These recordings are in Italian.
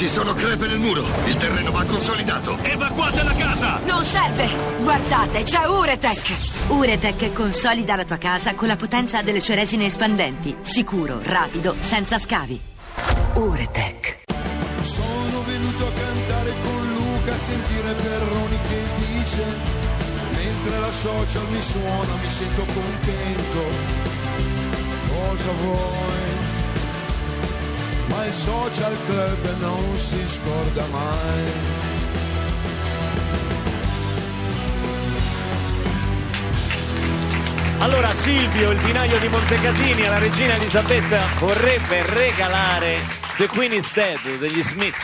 Ci sono crepe nel muro. Il terreno va consolidato. Evacuate la casa! Non serve! Guardate, c'è Uretech! Uretech consolida la tua casa con la potenza delle sue resine espandenti. Sicuro, rapido, senza scavi. Uretech. Sono venuto a cantare con Luca, a sentire Perroni che dice, mentre la social mi suona mi sento contento. Cosa vuoi? Ma il social club non si scorda mai. Allora Silvio, il vinaio di Montecatini alla regina Elisabetta vorrebbe regalare The Queen is Dead degli Smith.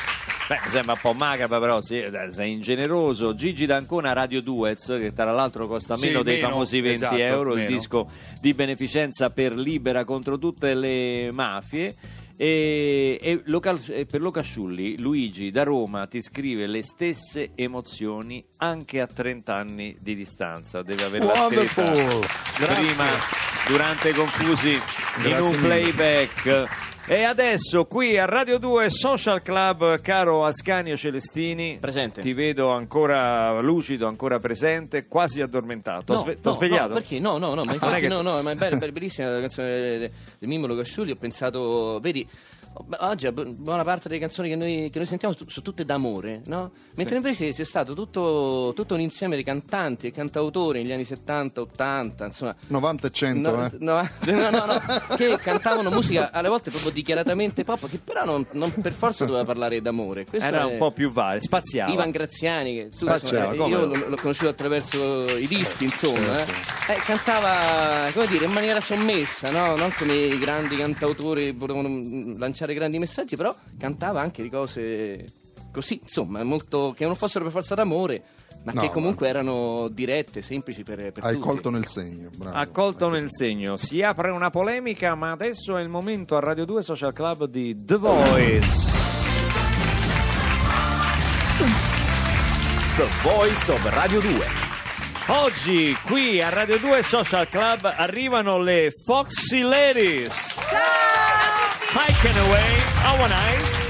Beh, sembra un po' macabra, però sì, dai, sei ingeneroso. Gigi D'Ancona Radio Duets, che tra l'altro costa Sì, meno dei meno, famosi 20 esatto, euro, il meno. disco di beneficenza per Libera contro tutte le mafie. E, e Local- e per Locasciulli, Luigi da Roma ti scrive le stesse emozioni anche a 30 anni di distanza. Deve averla scritta Wonderful. Grazie. prima, durante i confusi in Grazie un mille. playback. E adesso qui a Radio 2 Social Club, caro Ascanio Celestini, Presente. ti vedo ancora lucido, ancora presente, quasi addormentato. No, Sve- t'ho no, svegliato? no, perché? No, no, no, ma Non è infatti che- no, no, ma è bella, bella, bellissima la canzone di Mimmo Locasciulli, ho pensato, vedi, oggi bu- buona parte delle canzoni che noi, che noi sentiamo sono tutte d'amore, no? Mentre invece c'è stato tutto, tutto un insieme di cantanti e cantautori negli anni 70, 80, insomma... 90 e 100, No, eh. no, no, no, no, che cantavano musica alle volte proprio dichiaratamente pop, che però non, non per forza doveva parlare d'amore. Questo Era è- un po' più vario, spaziava. Ivan Graziani, che tu, Spaziava, insomma, come io l'ho, l'ho conosciuto attraverso i dischi, insomma, eh. Eh, cantava come dire, in maniera sommessa, no? non come i grandi cantautori che volevano mm, lanciare grandi messaggi, però cantava anche di cose così, insomma, molto, che non fossero per forza d'amore, ma No, che comunque erano dirette, semplici per, per Hai tutti. colto nel segno. Bravo. Ha colto nel segno, si apre una polemica, ma adesso è il momento a Radio 2 Social Club di The Voice. The Voice of Radio 2. Oggi qui a Radio 2 Social Club arrivano le Foxy Ladies. Ciao! Hiking Away, Our Nice.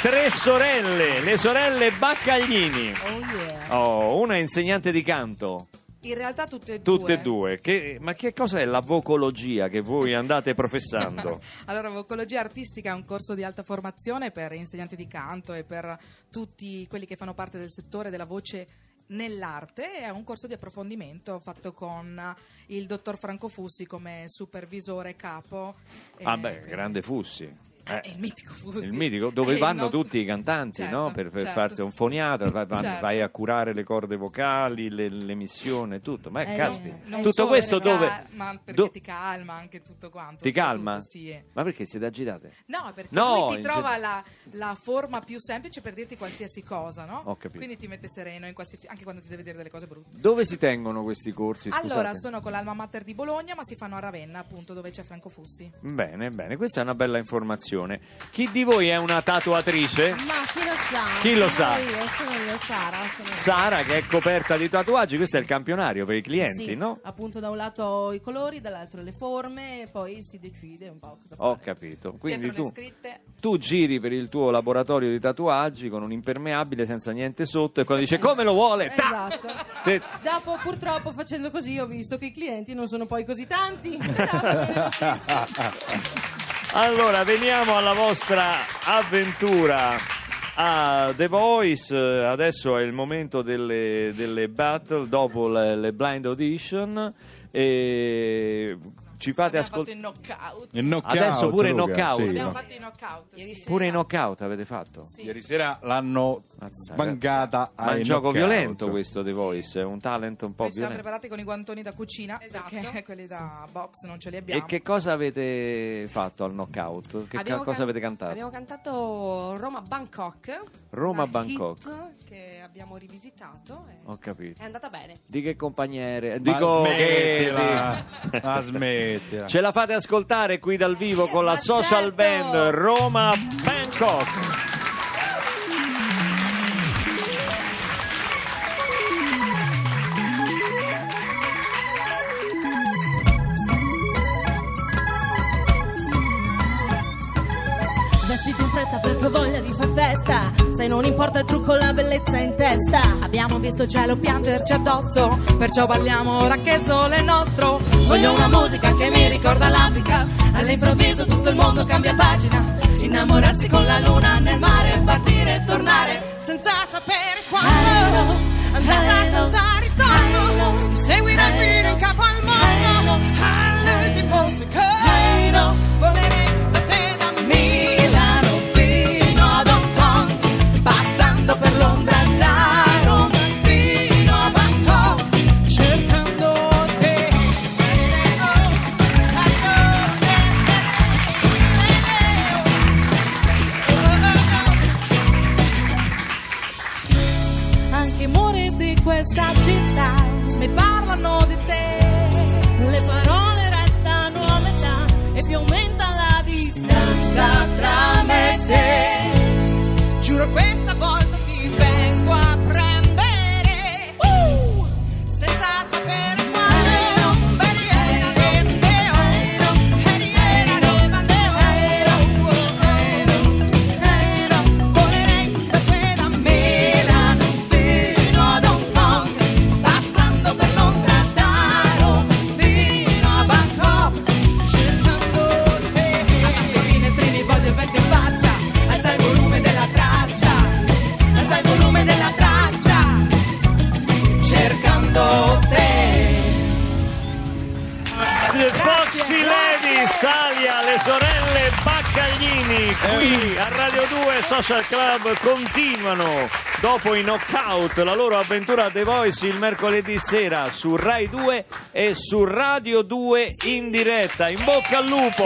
Tre sorelle, le sorelle Baccaglini. Oh yeah. Oh, una è insegnante di canto. In realtà tutte e Tutte e due. due. Che- ma che cos'è la vocologia che voi andate professando? Allora, vocologia artistica è un corso di alta formazione per insegnanti di canto e per tutti quelli che fanno parte del settore della voce nell'arte. È un corso di approfondimento fatto con il dottor Franco Fussi come supervisore capo. ah Eh, beh, grande Fussi. Eh, Eh, il mitico Fussi. il mitico, dove vanno nostro- tutti i cantanti, Certo, no? Per, per certo. farsi un foniato, vai, Certo. vai a curare le corde vocali, le- l'emissione, tutto. Ma Eh, caspita, non tutto solo questo dove... Ma perché do- ti calma anche tutto quanto. ti calma? Tutto, sì. Ma perché siete agitate? No, perché No, lui ti trova gen- la, la forma più semplice per dirti qualsiasi cosa, no? Ho capito. Quindi ti mette sereno in qualsiasi, anche quando ti deve dire delle cose brutte. Dove si tengono questi corsi? Scusate. Allora, sono con l'Alma Mater di Bologna, ma si fanno a Ravenna, appunto, dove c'è Franco Fussi. Bene, bene, questa è una bella informazione. Chi di voi è una tatuatrice? Ma chi lo sa? Chi lo Sono sa? Io, sono io, Sara. Sono io. Sara che è coperta di tatuaggi, questo è il campionario per i clienti, Sì, no? appunto da un lato i colori, dall'altro le forme, e poi si decide un po' cosa Ho fare. capito. Quindi Dietro tu, tu giri per il tuo laboratorio di tatuaggi con un impermeabile senza niente sotto e quando dice come lo vuole, ta! Esatto. Te- Dopo, purtroppo, facendo così, ho visto che i clienti non sono poi così tanti. Allora, veniamo alla vostra avventura a The Voice. Eh, Adesso è il momento delle, delle battle dopo le, le blind audition. E ci fate Abbiamo fatto ascoltare. il knockout. Il knockout, Adesso pure il knockout. sì. Abbiamo fatto i knockout. sì. Pure in knockout avete fatto? Sì. Ieri sera l'hanno sbancata Ma è un gioco knockout. violento questo The Voice, è un talent un po' siamo violento. preparati con i guantoni da cucina, Esatto. perché quelli da box non ce li abbiamo. E che cosa avete fatto al knockout? Che ca- cosa can- avete cantato? Abbiamo cantato Roma Bangkok. Roma Bangkok. che abbiamo rivisitato. e Ho capito. È andata bene. Di che compagniere? Dico che smettila, di- ma smettila. Ce la fate ascoltare qui dal vivo con la Ma social certo! band Roma Bangkok. Vestito in serata, proprio voglia di far festa. Sai, non importa il trucco, la bellezza in testa. Visto il cielo piangerci addosso, perciò balliamo ora che il sole è nostro. Voglio una musica che mi ricorda l'Africa. All'improvviso tutto il mondo cambia pagina. Innamorarsi con la luna nel mare, partire e tornare senza sapere quando. Andata senza ritorno, ti seguirà fino in capo al mondo. All'ultimo secondo, volerei da Anche i muri di questa città mi parlano di te. Le parole restano a metà e più aumenta la distanza tra me e te. Giuro questa volta qui a Radio 2 Social Club continuano dopo i knockout la loro avventura The Voice il mercoledì sera su Rai 2 e su Radio 2 in diretta. In bocca al lupo!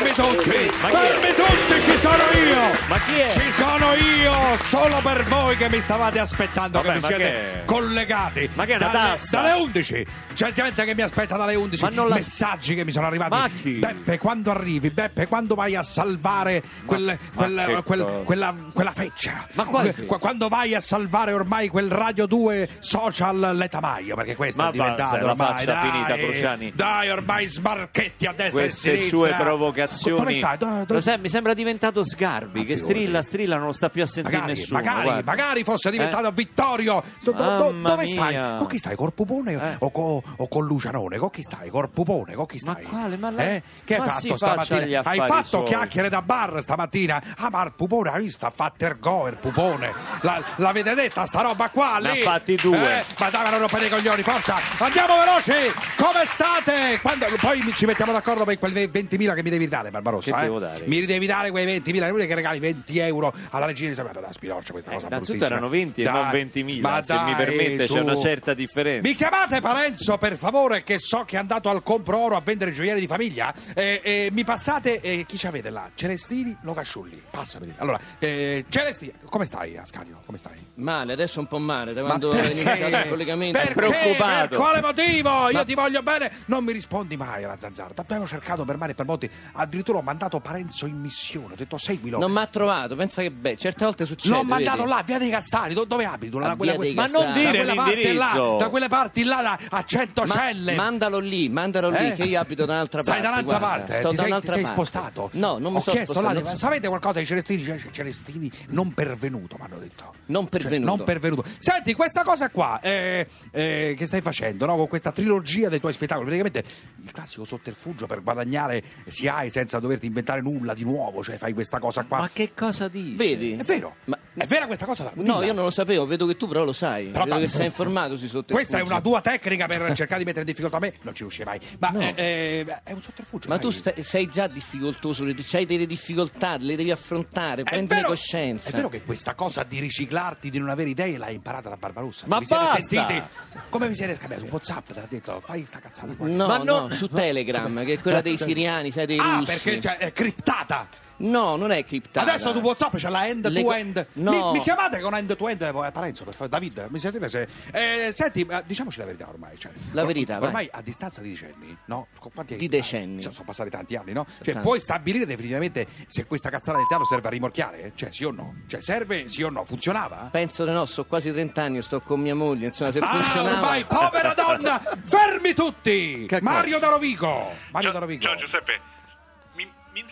Fermi tutti! Ma? Fermi tutti, ci sono io! Ma chi è? Ci sono io, solo per voi che mi stavate aspettando, Vabbè, che mi ma siete che collegati. Ma che è una dalle, tassa? dalle 11. C'è gente che mi aspetta dalle 11. Ma non la- Messaggi che mi sono arrivati. Ma chi? Beppe, quando arrivi? Beppe, quando vai a salvare quel- quel- ma quel- quella, quella feccia? Ma quale? Quando vai a salvare ormai quel Radio 2 social letamaio? Perché questo Ma è diventato va, sai, la ormai. faccia dai, finita, Cruciani. Dai, ormai sbarchetti a destra Queste e a sinistra. sue provocazioni. Dove stai? Dove- dove- sai, mi sembra diventato Sgarbi, Ma che strilla, strilla, non lo sta più a sentire Magari, nessuno. magari, guarda. magari fosse diventato Eh? Vittorio. Do- do- do- dove stai? mia. Con chi stai? Col pupone Eh. o, co- o con Lucianone? Con chi stai? Col pupone? Con chi Ma stai? quale? Ma la- Eh? Che ma hai fatto stamattina? Hai fatto suoi. chiacchiere da bar stamattina? Ah, ma il pupone, hai visto? Ha fatto ergo il pupone. La, l'avete detta sta roba qua? Ne lì? ha fatti due. Eh, ma dai, ma non rompete i coglioni, forza! Andiamo veloci! Come state? Quando- poi ci mettiamo d'accordo per quel 20.000 che mi devi dare, Barbarossa. Che eh? devo dare? Mi devi dare quei 20.000, è inutile che regali 20 euro alla regina. Insomma, da spilorcio questa Eh, cosa bruttissima. erano 20 e Dai, non 20.000, ma se mi dai, permette su. c'è una certa differenza. Mi chiamate Parenzo per favore che so che è andato al compro oro a vendere gioielli di famiglia Eh, eh, mi passate eh, chi ci avete là? Celestini Locasciulli Passameli Allora eh, Celestini come stai Ascanio? Come stai? Male, adesso un po' male, da Ma quando è iniziato il collegamento. Perché? preoccupato. Per quale motivo? Io ti voglio bene. Non mi rispondi mai alla zanzara. Abbiamo cercato per mare e per monti. Addirittura ho mandato Parenzo in missione. Ho detto seguilo. Non mi ha trovato, pensa che beh, certe volte succede. L'ho mandato vedi? là, via dei Castani. Do- dove abiti? tu? A Da quella- Via dei ma non Da dire quella l'indirizzo. l'indirizzo. Da quelle parti là da- a cento Ma- celle. mandalo lì, mandalo lì, Eh? che io abito da un'altra Stai parte. da un'altra guarda. parte? Sto ti da sei, un'altra ti sei parte. spostato? No, non mi Ho sono chiesto spostato. là, non so- sapete qualcosa di Celestini? Cioè, Celestini non pervenuto, mi hanno detto. Non Cioè, pervenuto. non pervenuto. Senti, questa cosa qua eh, eh, che stai facendo, no? con questa trilogia dei tuoi spettacoli, praticamente il classico sotterfugio per guadagnare si senza doverti inventare nulla di nuovo, cioè fai questa cosa qua. Ma che cosa dici? Vedi? È vero? Ma- È vera questa cosa? là? No, Dilla. io non lo sapevo, vedo che tu però lo sai. Però vedo da- che sei informato sui sotterfugi. Questa è una tua tecnica per cercare di mettere in difficoltà me, non ci riuscirei mai. Ma No. eh, eh, è un sotterfugio. Ma dai. tu stai- sei già difficoltoso, hai delle difficoltà, le devi affrontare, prendine vero- coscienza. È vero che questa cosa di riciclarti, di non avere idee, l'hai imparata da Barbarossa. Ma vi siete basta! sentiti? Come vi siete scambiati? Su WhatsApp te l'ha detto, fai sta cazzata qua. No, Ma no, no- su Telegram, che è quella dei siriani, sai, dei ah, russi. perché cioè, è criptata. No, non è criptata. Adesso su WhatsApp c'è la end Le to end. No. Mi, mi chiamate con end to end, eh, voi, Parenzo, per favore. David, mi sentite se. Eh, senti, eh, diciamoci la verità ormai. Cioè, La verità, vai. Ormai a distanza di decenni, no? Qu- Quanti Di decenni. Cioè, sono passati tanti anni, no? Cioè, tanti. puoi stabilire definitivamente se questa cazzata del teatro serve a rimorchiare? Cioè, sì o no? Cioè, serve sì o no? Funzionava? Penso di no, so quasi 30 anni, sto con mia moglie, insomma, se Ah, funzionava... ormai, povera donna! Fermi tutti! Che Mario da Rovigo! Mario Ciao, da Rovigo. ciao Giuseppe,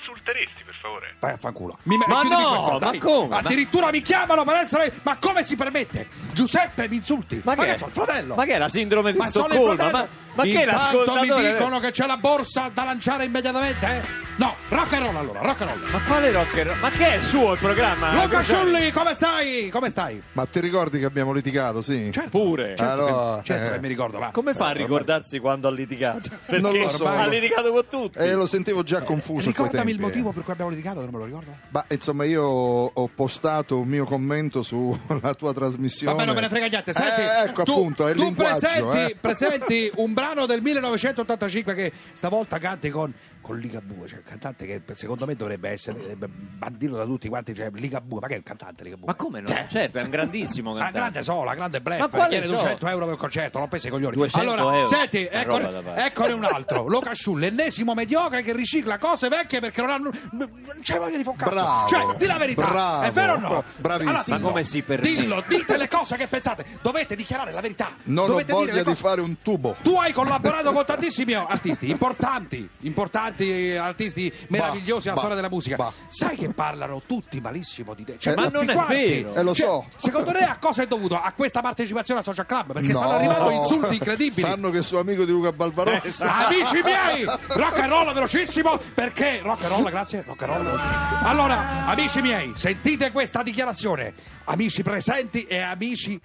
insulteresti, per favore? Vai a fanculo. Mi Ma no, questo, ma come? Ma- Addirittura mi chiamano per essere. Ma come si permette? Giuseppe mi insulti. Ma che che è? sono il fratello? Ma che è la sindrome di Ma sono il Stoccolma? Ma, ma che è Intanto l'ascoltatore? mi dicono che c'è la borsa da lanciare immediatamente, eh? No, rock and roll allora, rock and roll. Ma quale rock and roll? Ma che è suo il programma? Luca? Sciulli, come stai? Come stai? Ma ti ricordi che abbiamo litigato, sì? Pure. Allora, Certo eh, che mi ricordo, va. Come fa a ricordarsi quando ha litigato? Perché Non lo so. ha litigato con tutti. eh, lo sentivo già confuso a quei Ricordami il tempi, eh. motivo per cui abbiamo litigato, non me lo ricordo. Ma insomma, io ho postato un mio commento sulla tua trasmissione. Vabbè, non me ne frega niente. Senti, Eh, ecco tu, appunto, è il tu linguaggio. presenti, eh. presenti un brano del 1985 che stavolta canti con, con Ligabue, cioè il cantante che secondo me dovrebbe essere eh, bandito da tutti quanti, cioè Ligabue, ma che è un cantante Ligabue? Ma come no? Cioè, Certo, è un grandissimo cantante. grande sola, grande blef, Ma quale chiede so? 200 euro per il concerto, non pensi ai coglioni. 200 allora, euro. senti, eccone, eccone un altro, Luca Sciulli, l'ennesimo mediocre che ricicla cose vecchie perché non hanno non c'è voglia di. Bravo, cioè, di la verità, bravo, è vero o no? bravissimo. Allora, dillo, Ma come si permette? Dillo, dite le cose che pensate, dovete dichiarare la verità. Non ho dovete dire voglia di fare un tubo. Tu hai collaborato con tantissimi artisti importanti, importanti artisti meravigliosi alla bah, storia della musica. bah. Sai che parlano tutti malissimo di te? Cioè, Eh, ma non è quanti. vero. Eh, lo Cioè, so. Secondo te a cosa è dovuto? A questa partecipazione al social club? Perché No. stanno arrivando insulti incredibili. Sanno che sono amico di Luca Balvarossa. Amici miei, rock and roll velocissimo perché rock and roll, grazie, rock and roll. Allora, amici miei, sentite questa dichiarazione. Amici presenti e amici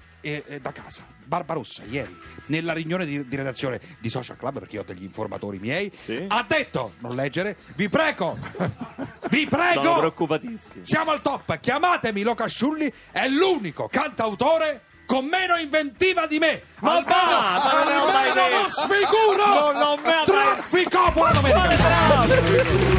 eh, da casa. Barbarossa ieri nella riunione di, di redazione di Social Club perché io ho degli informatori miei Sì. ha detto non leggere vi prego vi Sono prego preoccupatissimo. siamo al top chiamatemi Luca Sciulli è l'unico cantautore con meno inventiva di me Ma va, ma non non detto. sfiguro Non l'ho mai traffico buona domenica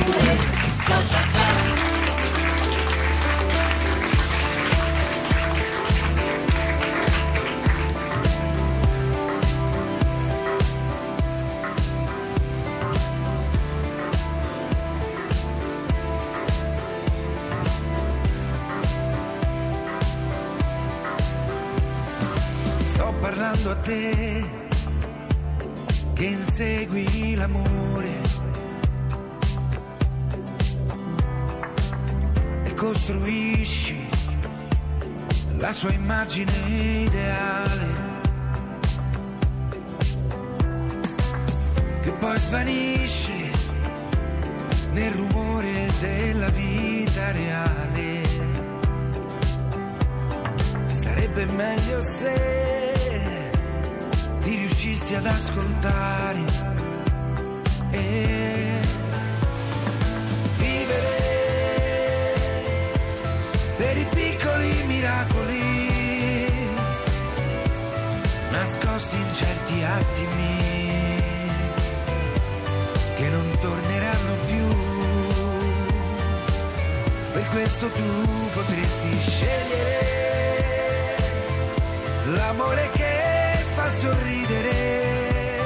a te che insegui l'amore e costruisci la sua immagine ideale che poi svanisce nel rumore della vita reale. Sarebbe meglio se ti riuscissi ad ascoltare e vivere per i piccoli miracoli nascosti in certi attimi che non torneranno più. Per questo tu potresti scegliere l'amore che sorridere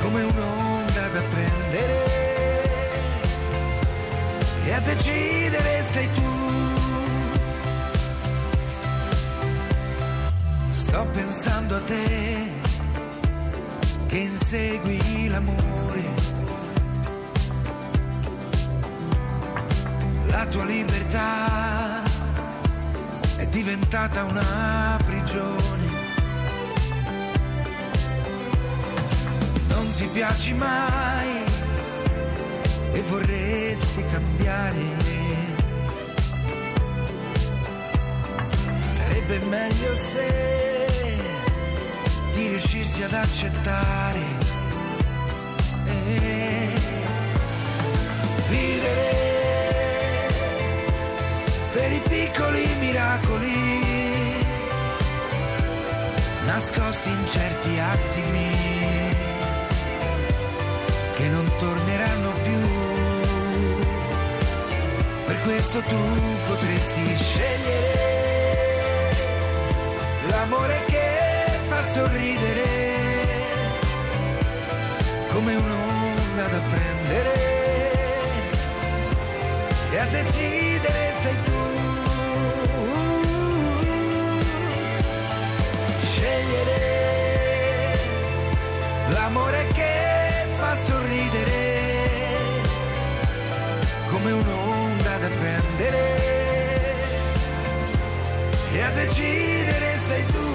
come un'onda da prendere e a decidere sei tu. Sto pensando a te che insegui l'amore. La tua libertà è diventata una prigione. Non ti piaci mai e vorresti cambiare. Sarebbe meglio se ti riuscissi ad accettare e vivere per i piccoli miracoli nascosti in certi attimi questo tu potresti scegliere l'amore che fa sorridere come un'onda da prendere e a decidere sei tu. Scegliere l'amore che fa sorridere un'onda a decidere sei tu.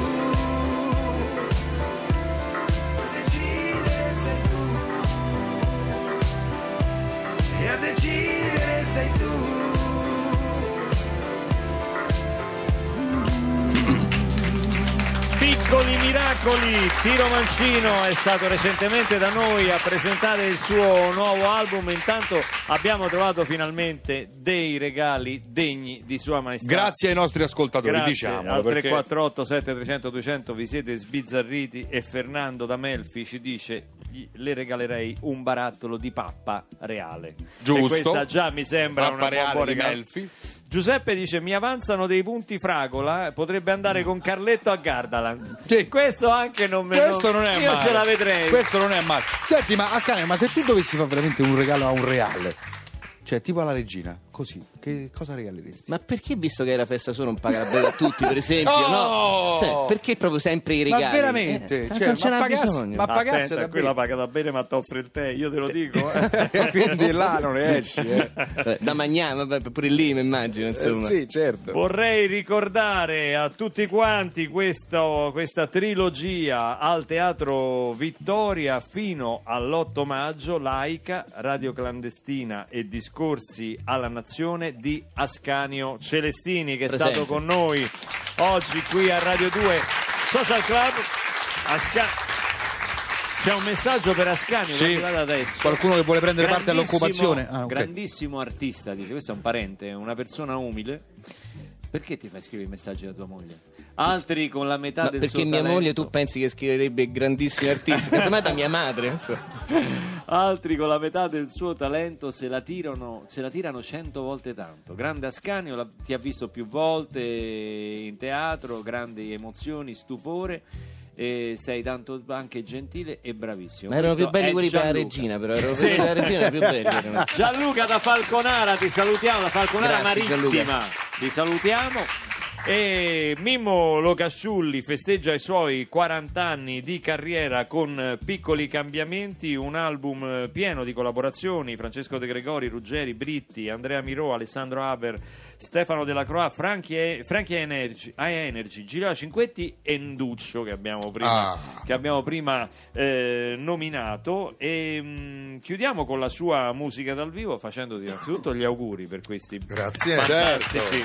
Piccoli miracoli, Tiro Mancino è stato recentemente da noi a presentare il suo nuovo album, intanto abbiamo trovato finalmente dei regali degni di Sua Maestà. Grazie ai nostri ascoltatori, diciamolo. al perché- 348 7300 200 vi siete sbizzarriti e Fernando da Melfi ci dice le regalerei un barattolo di pappa reale. Giusto. E questa già mi sembra Pappa una reale buon di regalo. Melfi. Giuseppe dice mi avanzano dei punti fragola, potrebbe andare con Carletto a Gardaland. Sì. Questo anche non me Questo non è Io male. ce la vedrei. Questo non è male. Senti, ma Ascanio, ma se tu dovessi fare veramente un regalo a un reale, cioè tipo alla regina, così, che cosa regaleresti? Ma perché visto che è la festa sua non paga la bella a tutti, per esempio? Oh! No? Cioè, perché proprio sempre i Ma regali? veramente? Eh, Cioè, non ce ma n'ha pagassi- bisogno. ma pagasse Attenta, da quella paga da bere ma ti offre il tè, io te lo dico. eh. Quindi là non esci, eh. Eh, Da vabbè, pure lì mi immagino, insomma. sì, certo. Vorrei ricordare a tutti quanti questo- questa trilogia al Teatro Vittoria fino all'8 maggio, laica, radio clandestina e discorsi alla nazione di Ascanio Celestini che è Presente. stato con noi oggi qui a Radio 2 Social Club. Asca- C'è un messaggio per Ascanio Sì. che è arrivato adesso. Qualcuno che vuole prendere parte all'occupazione? Ah, ok. Grandissimo artista, dice, questo è un parente, una persona umile. Perché ti fai scrivere i messaggi da tua moglie? Altri con la metà No, del perché suo mia talento. moglie tu pensi che scriverebbe grandissimi artisti? Casomai da mia madre, insomma. Altri con la metà del suo talento se la tirano, se la tirano cento volte tanto. Grande Ascanio, la- ti ha visto più volte in teatro, grandi emozioni, stupore. E sei tanto anche gentile e bravissimo. Ma erano Questo più belli quelli per la Gianluca. regina, però erano Sì. la regina più belli. erano. Gianluca da Falconara, ti salutiamo, da Falconara Grazie, Marittima, ti salutiamo. E Mimmo Locasciulli festeggia i suoi 40 anni di carriera con piccoli cambiamenti, un album pieno di collaborazioni, Francesco De Gregori, Ruggeri, Britti, Andrea Miro, Alessandro Haber, Stefano Della Croix, Franchi, Franchi Energy, Energy, Girolamo Cinquetti e Nduccio che abbiamo prima, Ah. che abbiamo prima eh, nominato e mh, chiudiamo con la sua musica dal vivo facendoti innanzitutto gli auguri per questi Grazie. fantastici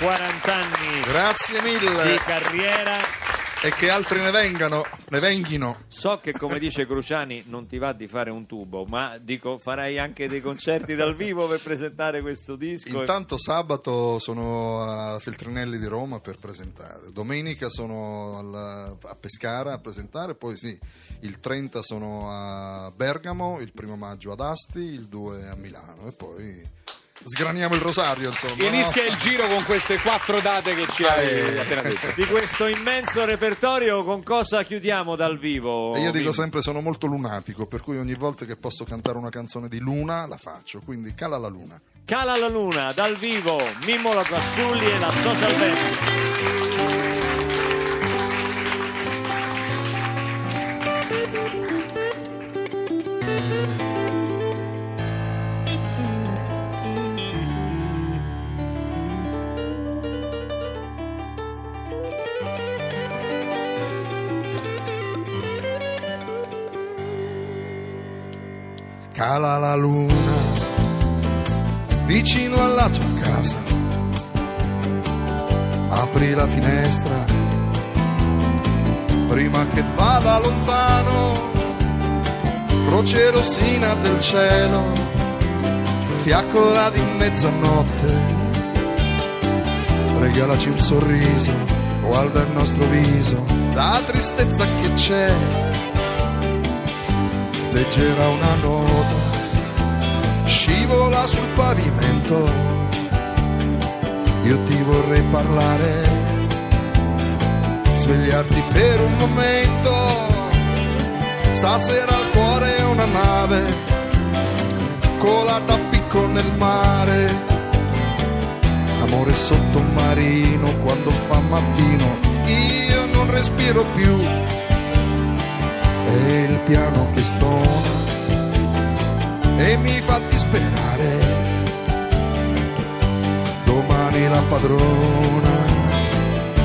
40 anni Grazie di mille carriera. E che altri ne vengano, ne venghino. so che come dice Cruciani non ti va di fare un tubo ma dico farai anche dei concerti dal vivo per presentare questo disco. Intanto sabato sono a Feltrinelli di Roma per presentare, domenica sono al- a Pescara a presentare, poi sì, il 30 sono a Bergamo, il primo maggio ad Asti, il 2 a Milano e poi sgraniamo il rosario insomma. no? Inizia il giro con queste quattro date che ci hai appena detto. di questo immenso repertorio con cosa chiudiamo dal vivo E io dico sempre sono molto lunatico, per cui ogni volta che posso cantare una canzone di Luna la faccio, quindi cala la luna. Cala la luna dal vivo Mimmo Locasciulli e la Social Band Cala la luna vicino alla tua casa. Apri la finestra prima che vada lontano. Croce rossina del cielo, fiaccola di mezzanotte. Regalaci un sorriso, guarda il nostro viso, la tristezza che c'è leggera una nota, scivola sul pavimento, io ti vorrei parlare, svegliarti per un momento, stasera al cuore è una nave, colata a picco nel mare, amore sottomarino quando fa mattino, io non respiro più è il piano che stona e mi fa disperare. lei la padrona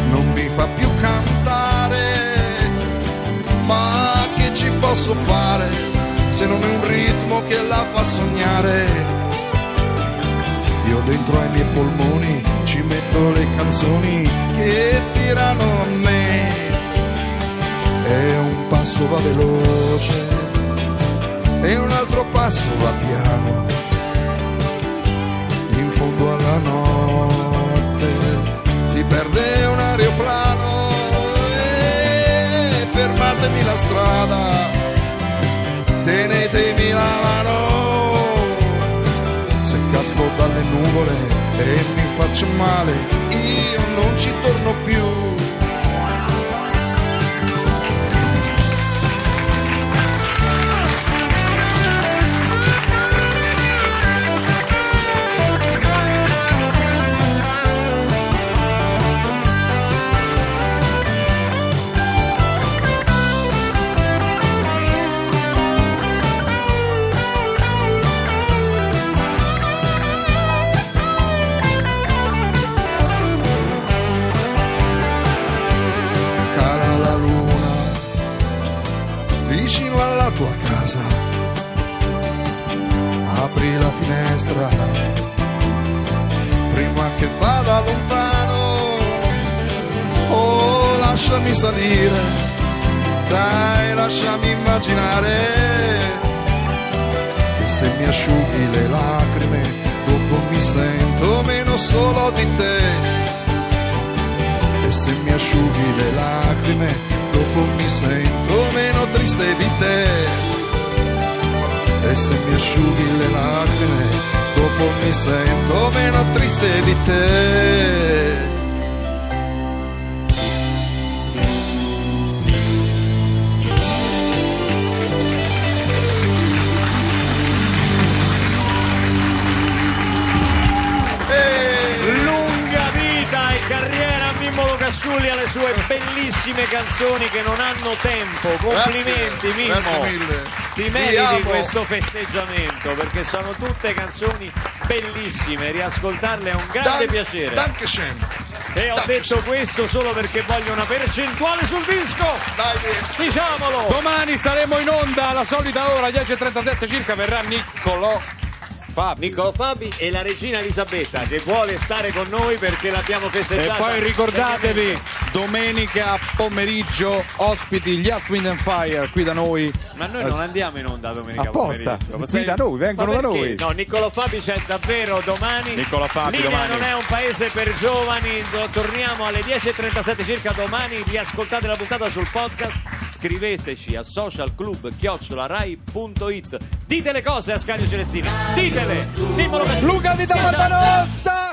non mi fa più cantare, ma che ci posso fare se non è un ritmo che la fa sognare? Io dentro ai miei polmoni ci metto le canzoni che tirano a me passo va veloce e un altro passo va piano. In fondo alla notte si perde un aeroplano e fermatemi la strada tenetemi la mano. Se casco dalle nuvole e mi faccio male io non ci torno più se mi asciughi le lacrime dopo mi sento meno triste di te. E se mi asciughi le lacrime dopo mi sento meno triste di te Alle sue bellissime canzoni che non hanno tempo. Complimenti Grazie, Mimmo. grazie mille. Ti meriti amo. questo festeggiamento perché sono tutte canzoni bellissime, riascoltarle è un grande Dan- piacere. Dankeschön. E ho detto questo solo perché voglio una percentuale sul disco. Dai, Diciamolo. Domani saremo in onda alla solita ora, 10.37 circa, verrà Niccolò Fabi. Niccolo Fabi e la regina Elisabetta che vuole stare con noi perché l'abbiamo E festeggiata. poi ricordatevi, domenica pomeriggio ospiti gli Hot Wind and Fire qui da noi. Ma noi non andiamo in onda domenica Apposta, pomeriggio. qui da noi, vengono da noi. No, Niccolo Fabi c'è davvero domani. Niccolo Fabi Linea domani. non è un paese per giovani. Torniamo alle 10.37 circa domani. Riascoltate la puntata sul podcast. Scriveteci a socialclub.rai.it. Dite le cose a Scaglio Celestini. Ditele. Dimmelo per Luca Vita Barbarossa!